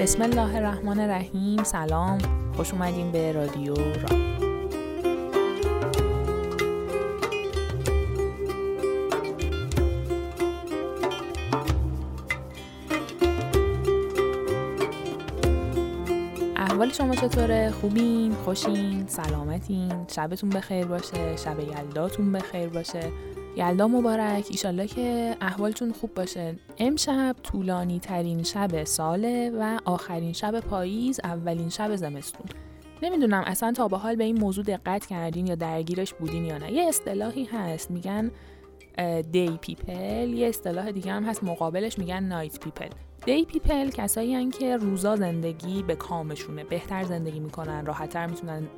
بسم الله الرحمن الرحیم سلام خوش اومدین به رادیو را احوال شما چطوره؟ خوبین؟ خوشین؟ سلامتین؟ شبتون بخیر باشه؟ شب یلداتون بخیر باشه؟ یلدا مبارک. ایشالله که احوالتون خوب باشه. امشب طولانی ترین شب ساله و آخرین شب پاییز اولین شب زمستون. نمی‌دونم اصلا تا به حال به این موضوع دقت کردین یا درگیرش بودین یا نه. یه اصطلاحی هست. میگن day people. یه اصطلاح دیگه هم هست. مقابلش میگن night people. day people کسایی هن که روزا زندگی به کامشونه بهتر زندگی می‌کنن راحتتر می‌تونن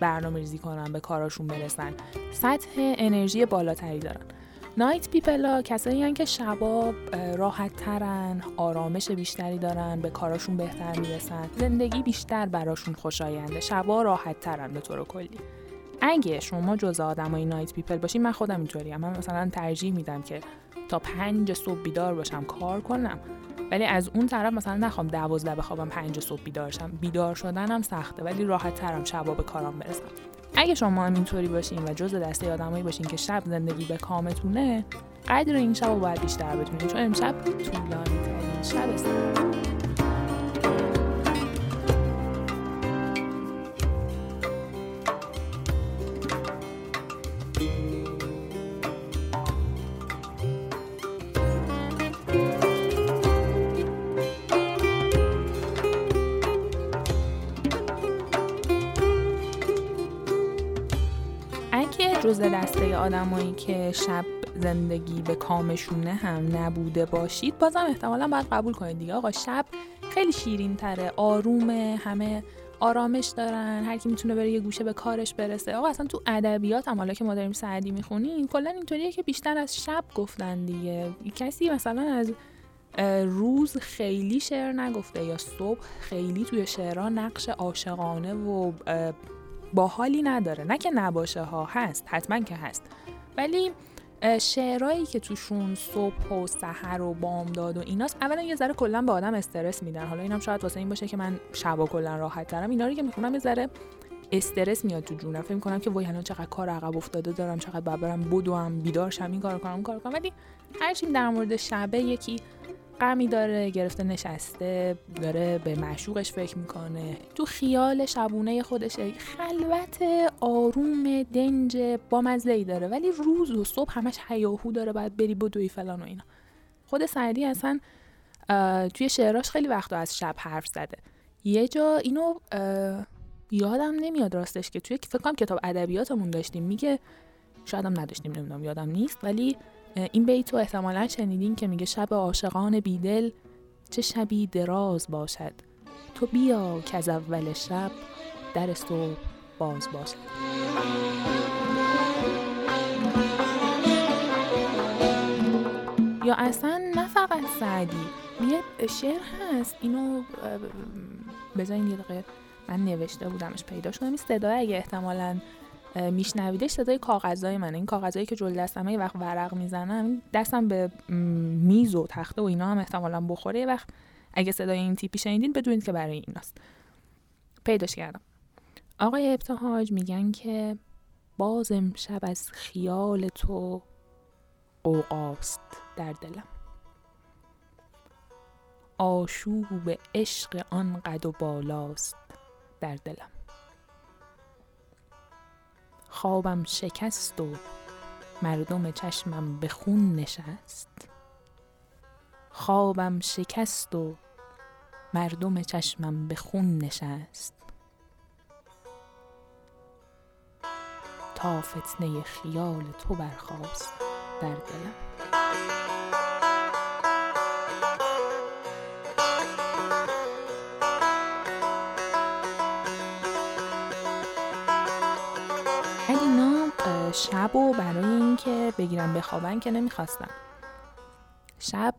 برنامه ریزی کنن به کاراشون برسن. سطح انرژی بالاتری دارن. night people ها کسایی هن که شبا راحت ترن آرامش بیشتری دارن به کاراشون بهتر می‌رسن. زندگی بیشتر براشون خوشاینده. شبا راحت ترن به طور کلی. اگه شما جز آدمای نایت پیپل باشین من خودم اینطوریم من مثلا ترجیح میدم که تا پنج صبح بیدار باشم کار کنم. ولی از اون طرف مثلا نخوام دوازده بخوابم پنج صبح بیدار شم. بیدار شدنم سخته ولی راحت ترم شبا به کارام برسم. اگه شما هم اینطوری باشین و جز دسته آدمایی باشین که شب زندگی به کامتونه قدر این شب رو باید بیشتر بدونین چون امشب طولانی ترین شب است. جز دسته آدمایی که شب زندگی به کامشونه هم نبوده باشید بازم احتمالا باید قبول کنید دیگه. آقا شب خیلی شیرین تره آرومه همه آرامش دارن هر کی می‌تونه بره یه گوشه به کارش برسه. آقا اصلا تو ادبیات هم حالا که ما داریم سعدی می‌خونیم کلا اینطوریه که بیشتر از شب گفتن دیگه. کسی مثلا از روز خیلی شعر نگفته یا صبح خیلی توی شعرها نقش عاشقانه و باحالی نداره. نه که نباشه ها هست حتما که هست. ولی شعرهایی که توشون صبح و سحر و بامداد و ایناست اولا یه ذره کلا به آدم استرس میدن. حالا اینم شاید واسه این باشه که من شبا کلا راحت ترم. اینا رو که می‌خونم یه ذره استرس میاد تو جونم فکر می‌کنم که وای الان چقدر کار عقب افتاده دارم چقدر باید برم بدوم بیدار شم این کار کنم کار کنم. ولی هرچی در مورد شبه یکی غمی داره گرفته نشسته داره به معشوقش فکر می‌کنه. تو خیال شبونه خودش خلوت آروم دنج با مزه ای داره. ولی روز و صبح همش هیاهو داره باید بری بدوی فلان و اینا. خود سعدی اصلا توی شعراش خیلی وقتا از شب حرف زده. یه جا اینو یادم نمیاد راستش که توی فکر کنم کتاب ادبیاتمون داشتیم. میگه شاید هم نداشتیم نمی‌دونم یادم نیست. ولی این بیت رو احتمالا شنیدین که میگه شب عاشقان بیدل چه شبی دراز باشد. تو بیا که از اول شب در صبح باز باشد. یا اصلا نه فقط سعدی یه شعر هست اینو بذارین یه دقیقه من نوشته بودمش پیدا شدم این صدای اگه احتمالاً میشنویدش صدای کاغذهای منه. این کاغذهایی که جلو دستم یه وقت ورق می‌زنم دستم به میز و تخته و اینا هم احتمالا بخوره. یه وقت اگه صدای این تیپی شنیدین بدونید که برای ایناست. پیداش کردم. آقای ابتهاج میگن که باز امشب از خیال تو قوقاست در دلم. آشوب عشق آن قد و بالاست در دلم. خوابم شکست و مردم چشمم به خون نشست. خوابم شکست و مردم چشمم به خون نشست. تا فتنه خیال تو برخواست در دلم. شب و برای اینکه بگیرم بخوابن که نمی‌خواستم شب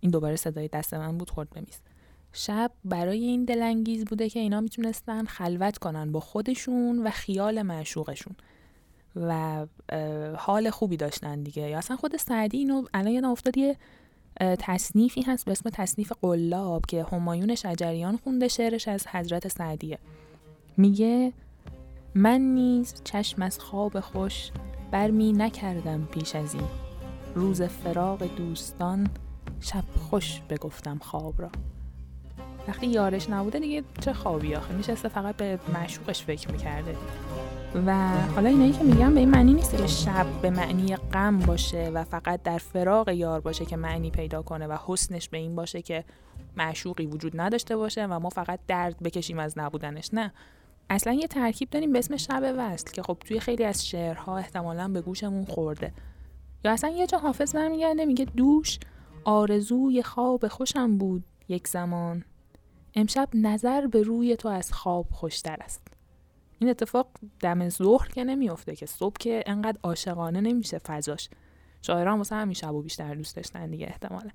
این دوباره صدای دست من بود خورد بمیز شب برای این دلانگیز بوده که اینا می‌تونستن خلوت کنن با خودشون و خیال معشوقشون. و حال خوبی داشتن دیگه. یا اصلا خود سعدی اینو الان یادم افتاد یه تصنیفی هست به اسم تصنیف قلاب که همایون شجریان خونده شعرش از حضرت سعدیه. میگه من نیز چشم از خواب خوش برمی نکردم پیش از این. روز فراق دوستان شب خوش بگفتم خواب را. وقتی یارش نبوده دیگه چه خوابی آخه؟ میشسته فقط به معشوقش فکر می‌کرده. و حالا اینایی که میگم به این معنی نیست که شب به معنی غم باشه و فقط در فراق یار باشه که معنی پیدا کنه و حسنش به این باشه که معشوقی وجود نداشته باشه و ما فقط درد بکشیم از نبودنش نه. اصلا یه ترکیب داریم به اسم شب وصل که خب توی خیلی از شعرها احتمالا به گوشمون خورده. یا اصلا یه جا حافظ برمیگرده میگه دوش آرزوی خواب خوشم بود یک زمان. امشب نظر به روی تو از خواب خوشتر است. این اتفاق دم ظهر که نمیافته که صبح که انقدر عاشقانه نمیشه فضاش. شاعران واسه همین شب و بیشتر دوست داشتن دیگه احتمالا.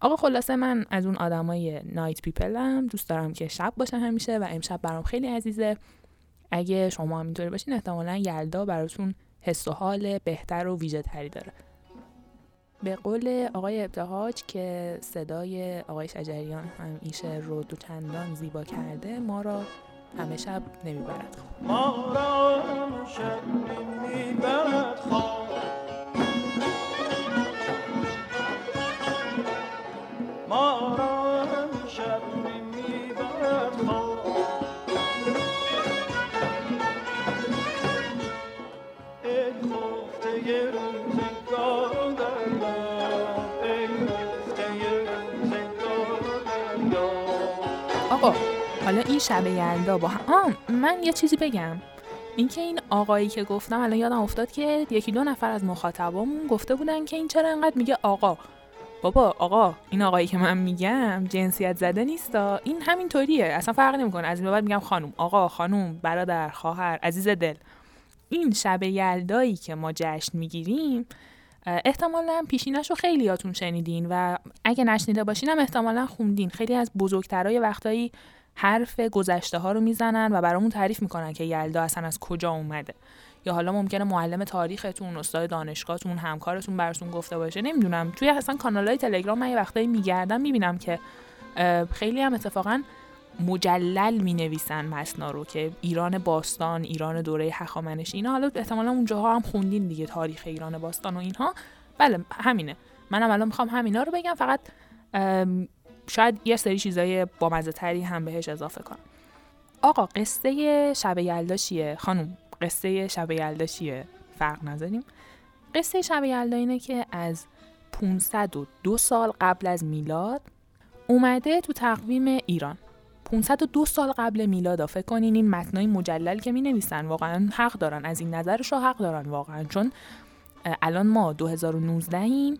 آقا خلاصه من از اون آدمای نایت پیپلم دوست دارم که شب باشه همیشه و امشب برام خیلی عزیزه. اگه شما هم اینطوری باشین احتمالا یلدا براتون حس و حال بهتر و ویژه تری داره. به قول آقای ابتهاج که صدای آقای شجریان هم این شعر رو دو چندان زیبا کرده ما را همه شب نمی‌برد. ما را شب نمی‌برد. خواب ای یاد حالا این شب یلدا با هم من یه چیزی بگم. اینکه این آقایی که گفتم الان یادم افتاد که یکی دو نفر از مخاطبامون گفته بودن که این چرا انقدر میگه آقا. بابا آقا این آقایی که من میگم جنسیت زده نیستا. این همین طوریه اصلا فرق نمی‌کنه. از این بعد میگم خانم آقا خانم برادر خواهر عزیز دل. این شب یلدایی که ما جشن می‌گیریم احتمالا پیشینش خیلی یاتون شنیدین و اگه نشنیده باشین هم احتمالا خوندین. خیلی از بزرگترای وقتایی حرف گذشته ها رو می‌زنن و برامون تعریف می‌کنن که یلدا اصلا از کجا اومده. یا حالا ممکنه معلم تاریختون استاد دانشگاهتون همکارتون براتون گفته باشه نمی‌دونم. توی اصلا کانال های تلگرام من یه وقتایی میگردم می‌بینم که خیلی هم اتفاقا مجلل می نویسن مسنا رو که ایران باستان ایران دوره هخامنشی اینا حالا احتمالا اونجاها هم خوندین دیگه تاریخ ایران باستان و اینها. بله همینه. منم الان می‌خوام همینا رو بگم فقط شاید یه سری چیزای بامزه تری هم بهش اضافه کنم. آقا قصه شب یلدا چیه؟ خانم قصه شب یلدا چیه فرق نزدیم قصه شب یلدا اینه که از 502 سال قبل از میلاد اومده تو تقویم ایران. 502 سال قبل میلاد فکر کنین این متنای مجلل که می نویسن واقعا حق دارن. از این نظرش رو حق دارن واقعا. چون الان ما 2019 ایم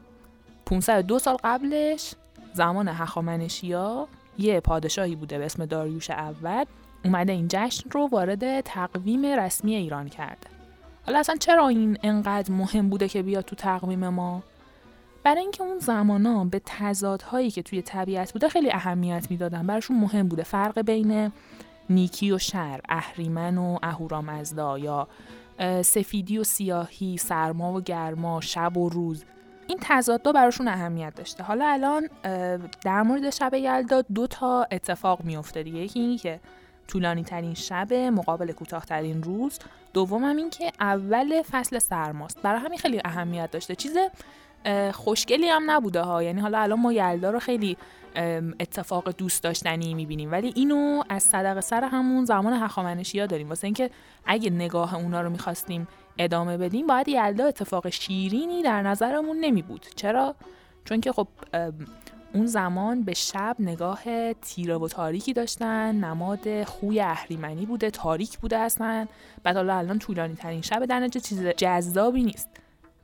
502 سال قبلش زمان هخامنشیا یه پادشاهی بوده به اسم داریوش اول. اومده این جشن رو وارد تقویم رسمی ایران کرده حالا اصلا چرا این انقدر مهم بوده که بیاد تو تقویم ما؟ برای اینکه اون زمانا به تضادهایی که توی طبیعت بوده خیلی اهمیت می‌دادن. براشون مهم بوده. فرق بین نیکی و شر اهریمن و اهورامزدا یا سفیدی و سیاهی سرما و گرما شب و روز. این تضادها براشون اهمیت داشته. حالا الان در مورد شب یلدا دو تا اتفاق میفته دیگه. یکی این که طولانی ترین شب مقابل کوتاهترین روز. دوم هم این که اول فصل سرماست. برای همین خیلی اهمیت داشته. چیز خوشگلی هم نبوده ها. یعنی حالا الان ما یلدا رو خیلی اتفاق دوست داشتنی می‌بینیم. ولی اینو از صدق سر همون زمان هخامنشی داریم. واسه اینکه اگه نگاه اونا رو می‌خواستیم ادامه بدیم باید یلدا اتفاق شیرینی در نظرمون نمی بود چرا؟ چون که خب اون زمان به شب نگاه تیره و تاریکی داشتن نماد خوی اهریمنی بوده تاریک بوده اصلا. بعد حالا الان طولانی ترین شب در نتیجه چیز جذابی نیست.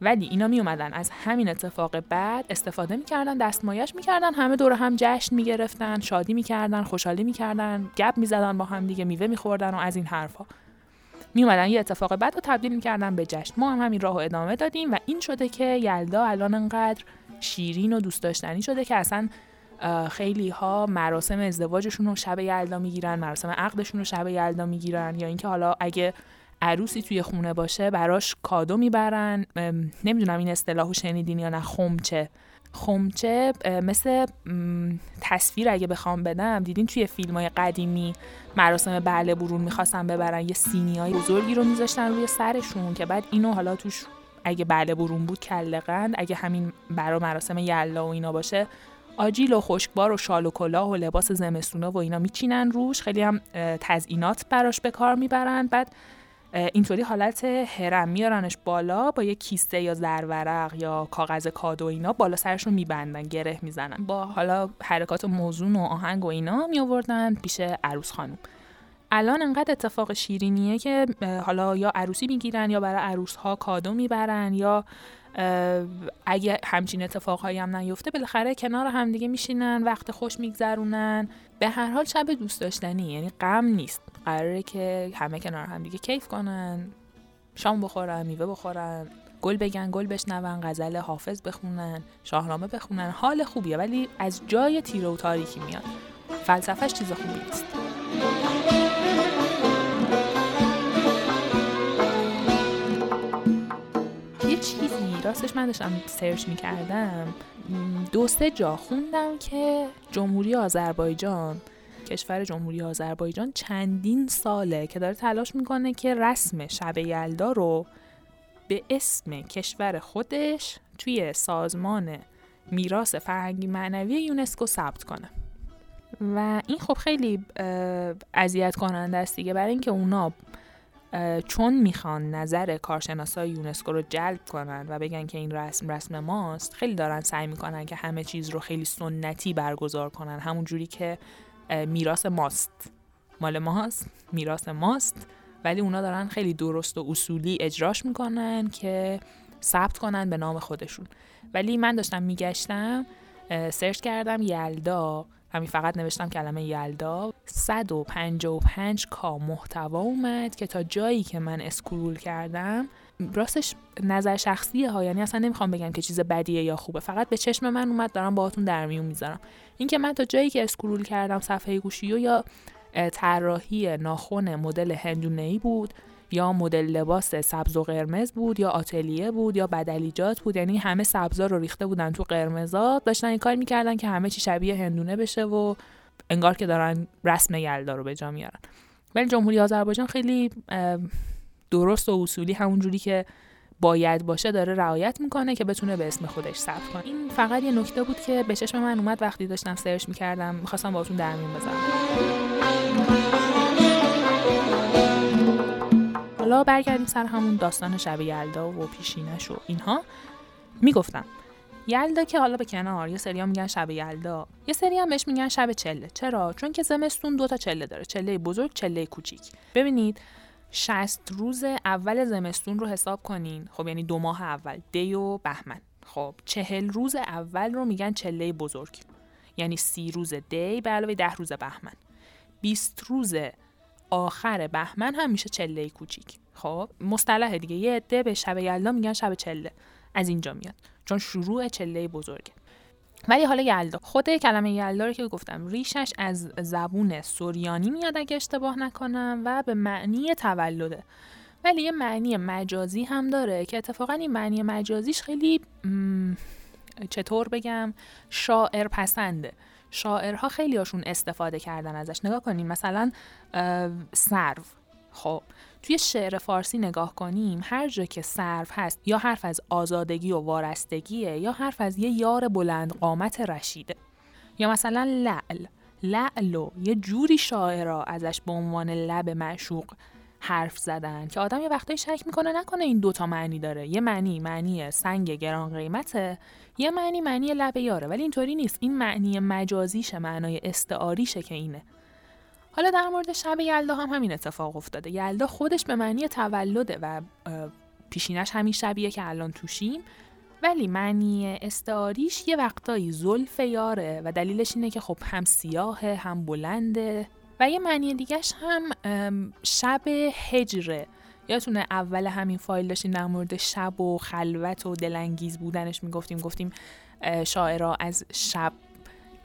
ولی اینا می اومدن از همین اتفاق بعد استفاده می‌کردن دستمایش می‌کردن همه دور هم جشن می‌گرفتن شادی می‌کردن خوشحالی می‌کردن گپ می‌زدن با هم دیگه میوه میخوردن و از این حرفا می اومدن یه اتفاق بعد رو تبدیل می‌کردن به جشن. ما هم همین راه ادامه دادیم و این شده که یلدا الان انقدر شیرین و دوست داشتنی شده که اصلا خیلی ها مراسم ازدواجشون رو شب یلدا می‌گیرن مراسم عقدشون رو شب یلدا می‌گیرن یا اینکه حالا اگه عروسی توی خونه باشه براش کادو می‌برن نمی‌دونم این اصطلاحو شنیدین یا نه خمچه. خمچه مثل تصویر اگه بخوام بدم دیدین توی فیلم های قدیمی مراسم بله برون می‌خواستن ببرن یه سینی های بزرگی رو میذاشتن روی سرشون که بعد اینو حالا توش اگه بله برون بود کلقند اگه همین برا مراسم یلا و اینا باشه آجیل و خشکبار و شال و کلاه و لباس زمستونا و اینا میچینن روش. خیلی هم تزئینات براش به کار می‌برن. بعد اینطوری حالت هرم میارنش بالا با یه کیسه یا زرورق یا کاغذ کادو اینا بالا سرش رو میبندن گره می‌زنن. با حالا حرکات موزون و آهنگ و اینا میآوردن پیش عروس خانم. الان انقدر اتفاق شیرینیه که حالا یا عروسی می‌گیرن یا برای عروس ها کادو می‌برن یا اگه همچین اتفاقهایی هم نیفته بالاخره کنار همدیگه میشینن وقت خوش میگذرونن. به هر حال شب دوست داشتنی یعنی غم نیست. قراره که همه کنار همدیگه کیف کنن شام بخورن میوه بخورن گل بگن گل بشنون غزل حافظ بخونن شاهنامه بخونن. حال خوبیه ولی از جای تیره و تاریکی میاد. فلسفهش چیز خوبی نیست. راستش من داشتم سرچ می‌کردم. دو سه جا خوندم که جمهوری آذربایجان کشور جمهوری آذربایجان چندین ساله که داره تلاش می‌کنه که رسم شب یلدا رو به اسم کشور خودش توی سازمان میراث فرهنگی معنوی یونسکو ثبت کنه. و این خب خیلی اذیت کننده است دیگه. برای اینکه اونا چون می‌خوان نظر کارشناسای یونسکو رو جلب کنن و بگن که این رسم رسم ماست خیلی دارن سعی می‌کنن که همه چیز رو خیلی سنتی برگزار کنن. همون جوری که میراث ماست. مال ماست میراث ماست. ولی اونا دارن خیلی درست و اصولی اجراش می‌کنن که ثبت کنن به نام خودشون. ولی من داشتم میگشتم search کردم یلدا. همین فقط نوشتم کلمه یلدا. 155 K محتوا اومد که تا جایی که من scroll کردم راستش نظر شخصیه ها یعنی اصلا نمی‌خوام بگم که چیز بدیه یا خوبه فقط به چشم من اومد دارم باهاتون در میون می‌ذارم. اینکه من تا جایی که scroll کردم صفحه گوشی یا طراحی ناخن مدل هندونه ای بود یا مدل لباس سبز و قرمز بود یا آتلیه بود یا بدلیجات بود یعنی همه سبزا رو ریخته بودن تو قرمزا. داشتن این کار می‌کردن که همه چی شبیه هندونه بشه و انگار که دارن رسم یلدا رو به جا میارن. ولی جمهوری آذربایجان خیلی درست و اصولی همون جوری که باید باشه داره رعایت می‌کنه که بتونه به اسم خودش ثبت کنه. این فقط یه نکته بود که به چشم من اومد وقتی داشتم سرچ می‌کردم می‌خواستم باهاتون در میون بذارم. حالا برگردیم سر همون داستان شب یلدا و پیشینش و اینها. می‌گفتم یلدا که حالا به کنار یه سری میگن شب یلدا. یه سری هم بهش میگن شب چله. چرا؟ چون که زمستون دو تا چله داره چله بزرگ چله کوچیک. ببینید 60 روز اول زمستون رو حساب کنین. خب یعنی دو ماه اول دی و بهمن. خب چهل روز اول رو میگن چله بزرگ. یعنی سی روز دی به علاوه ده روز بهمن. 20 روز آخر بهمن هم میشه چله کوچیک. خب مصطلح دیگه. یه عده به شب یلدا میگن شب چله. از اینجا میاد. چون شروع چله بزرگه. ولی حالا یلدا. خود کلمه یلدا رو که گفتم ریشش از زبون سوریانی میاد اگه اشتباه نکنم و به معنی تولده. ولی یه معنی مجازی هم داره که اتفاقا این معنی مجازیش خیلی چطور بگم شاعر پسنده شاعرها خیلی هاشون استفاده کردن ازش. نگاه کنیم مثلا سرو. خب توی شعر فارسی نگاه کنیم هر جا که سرو هست یا حرف از آزادگی و وارستگیه یا حرف از یه یار بلند قامت رشیده یا مثلا لعل. لعلو یه جوری شاعرها ازش به عنوان لب معشوق حرف زدن که آدم یه وقتایی شک می‌کنه نکنه این دوتا معنی داره. یه معنی معنی سنگ گران قیمته یه معنی معنی لب یاره. ولی اینطوری نیست. این معنی مجازیشه معنای استعاریشه که اینه. حالا در مورد شب یلدا هم همین اتفاق افتاده. یلدا خودش به معنی تولده و پیشینش همین شبیه که الان توشیم. ولی معنی استعاریش یه وقتایی زلف یاره و دلیلش اینه که خب هم سیاهه هم بلنده و یه معنی دیگهش هم شب هجره. یادتونه اول همین فایل داشتیم در مورد شب و خلوت و دلانگیز بودنش می‌گفتیم گفتیم شاعرها از شب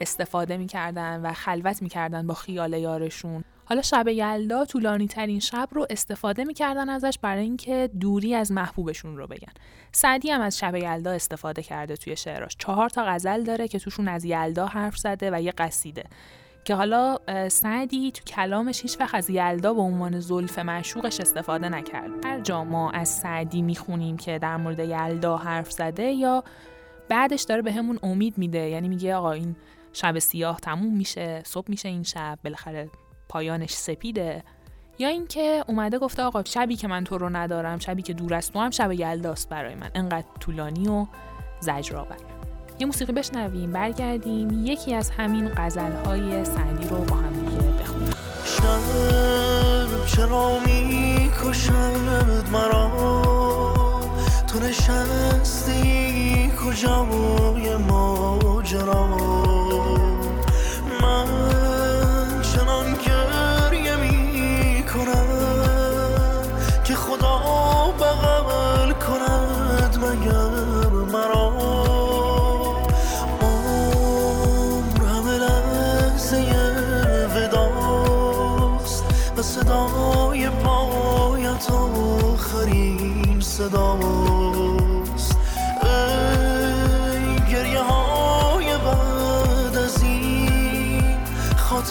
استفاده می‌کردن و خلوت می‌کردن با خیال یارشون. حالا شب یلدا طولانی ترین شب رو استفاده می‌کردن ازش برای اینکه دوری از محبوبشون رو بگن. سعدی هم از شب یلدا استفاده کرده توی شعراش. چهار تا غزل داره که توشون از یلدا حرف زده و یه قصیده. که حالا سعدی تو کلامش هیچ وقت از یلدا به عنوان زلف معشوقش استفاده نکرد. هر جا ما از سعدی می‌خونیم که در مورد یلدا حرف زده یا بعدش داره به همون امید میده. یعنی میگه آقا این شب سیاه تموم میشه صبح میشه این شب بالاخره پایانش سپیده. یا اینکه اومده گفته آقا شبی که من تو رو ندارم شبی که دور از تو هم شب یلداست برای من. انقدر طولانی و زجرآور. یه موسیقی بشنویم برگردیم. یکی از همین غزلهای سعدی رو با هم دیگه بخونیم. شب چرا می‌کشد مرا؟ تو نشستی کجای ماجرا. من چنان گریه می‌کنم که خدا بغل کند مگر مرا. عمر همه لحظه وداست و صدای پایت آخرین صداست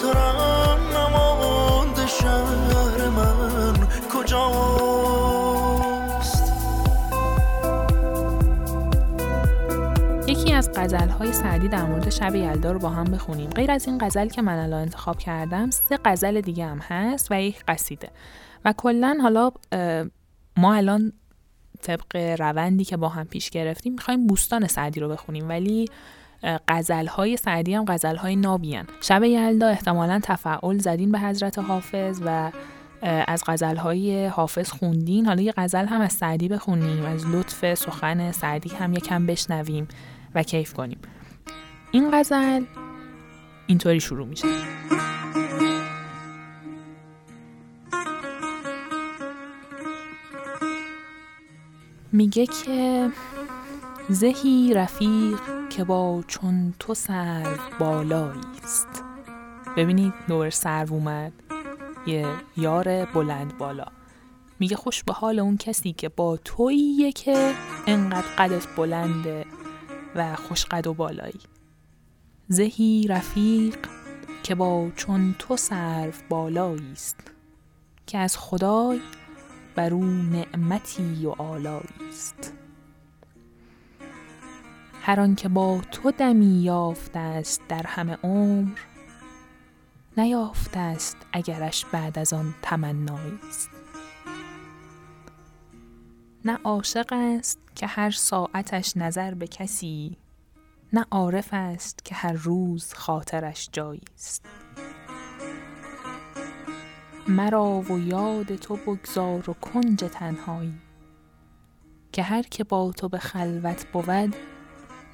خاطرم نمانده شهر من. کجاست؟ یکی از غزلهای سعدی در مورد شب یلدا رو با هم بخونیم. غیر از این غزل که من الان انتخاب کردم سه غزل دیگه هم هست و یک قصیده. و کلا حالا ما الان طبق روندی که با هم پیش گرفتیم می‌خوایم بوستان سعدی رو بخونیم. ولی غزل های سعدی هم غزل های نابیان شب یلدا احتمالا تفعول زدین به حضرت حافظ و از غزل های حافظ خوندین. حالا یه غزل هم از سعدی بخونیم از لطف سخن سعدی هم یکم بشنویم و کیف کنیم. این غزل اینطوری شروع میشه. میگه که زهی رفیق که با چون تو سرو بالایی است. ببینید نور سرو اومد. یه یار بلند بالا. میگه خوش به حال اون کسی که با توییه که انقدر قدت بلنده و خوش قد و بالایی. زهی رفیق که با چون تو سرو بالایی است. که از خدای بر او نعمتی و آلایی است. هر آن که با تو دمی یافته است در همه عمر نیافته است اگرش بعد از آن تمنایی است. نه عاشق است که هر ساعتش نظر به کسی نه عارف است که هر روز خاطرش جایی است. مرا و یاد تو بگذار و کنج تنهایی که هر که با تو به خلوت بود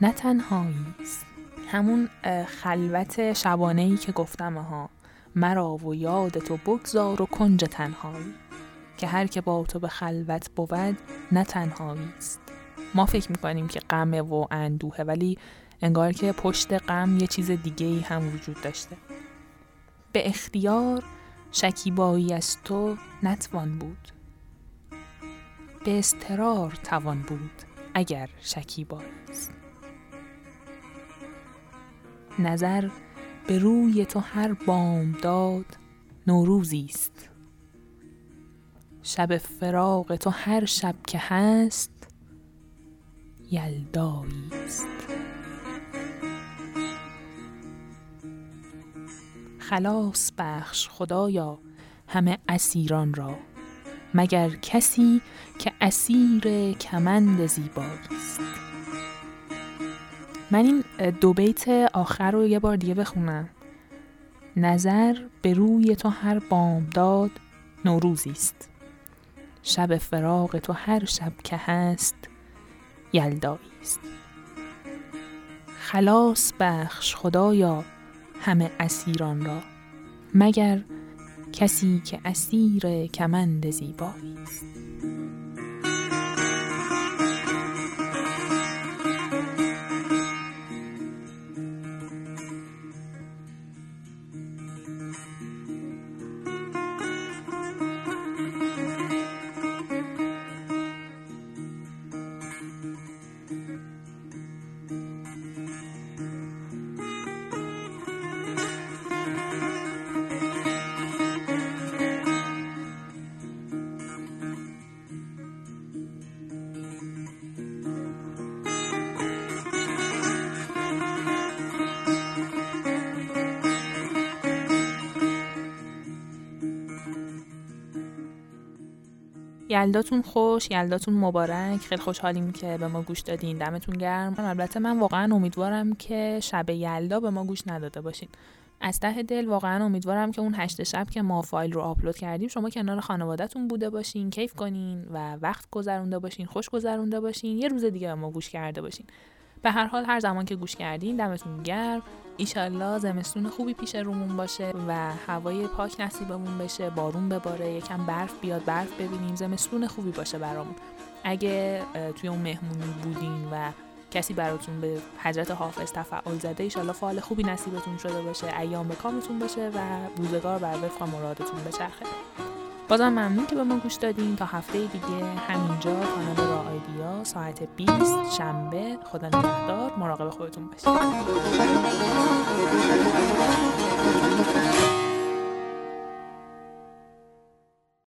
نه تنهایی است. همون خلوت شبانه ای که گفتم ها. مرا و یاد تو بگذار و کنج تنهایی. که هر که با تو به خلوت بود نه تنهایی است. ما فکر می‌کنیم که غمه و اندوهه ولی انگار که پشت غم یه چیز دیگه ای هم وجود داشته. به اختیار شکیبایی از تو نتوان بود. به استرار توان بود اگر شکیبایی است. نظر به روی تو هر بامداد نوروزی است. شب فراق تو هر شب که هست یلدایی است. خلاص بخش خدایا همه اسیران را مگر کسی که اسیر کمند زیبایی است. من این دو بیت آخر رو یه بار دیگه بخونم. نظر به روی تو هر بامداد نوروزی است. شب فراق تو هر شب که هست یلدایی است. خلاص بخش خدایا همه اسیران را مگر کسی که اسیر کمند زیبایی است. یلداتون خوش یلداتون مبارک. خیلی خوشحالیم که به ما گوش دادین. دمتون گرم. البته من واقعا امیدوارم که شب یلدا به ما گوش نداده باشین. از ته دل واقعا امیدوارم که اون هشت شب که ما فایل رو آپلود کردیم شما کنار خانوادهتون بوده باشین کیف کنین و وقت گذرونده باشین خوش گذرونده باشین. یه روز دیگه به ما گوش کرده باشین. به هر حال هر زمان که گوش کردین دمتون گرم. ایشالله زمستون خوبی پیش رومون باشه و هوای پاک نصیبمون بشه بارون بباره یکم برف بیاد برف ببینیم زمستون خوبی باشه برامون. اگه توی اون مهمونی بودین و کسی براتون به حضرت حافظ تفعال زده ایشالله فعال خوبی نصیبتون شده باشه ایام به کامتون باشه و روزگار بر وفق مرادتون بچرخه بازم ممنون که به ما گوش دادین. تا هفته دیگه همینجا کانال را آیدیا ساعت 20 شنبه. خدا نگهدار. مراقب خودتون باشید.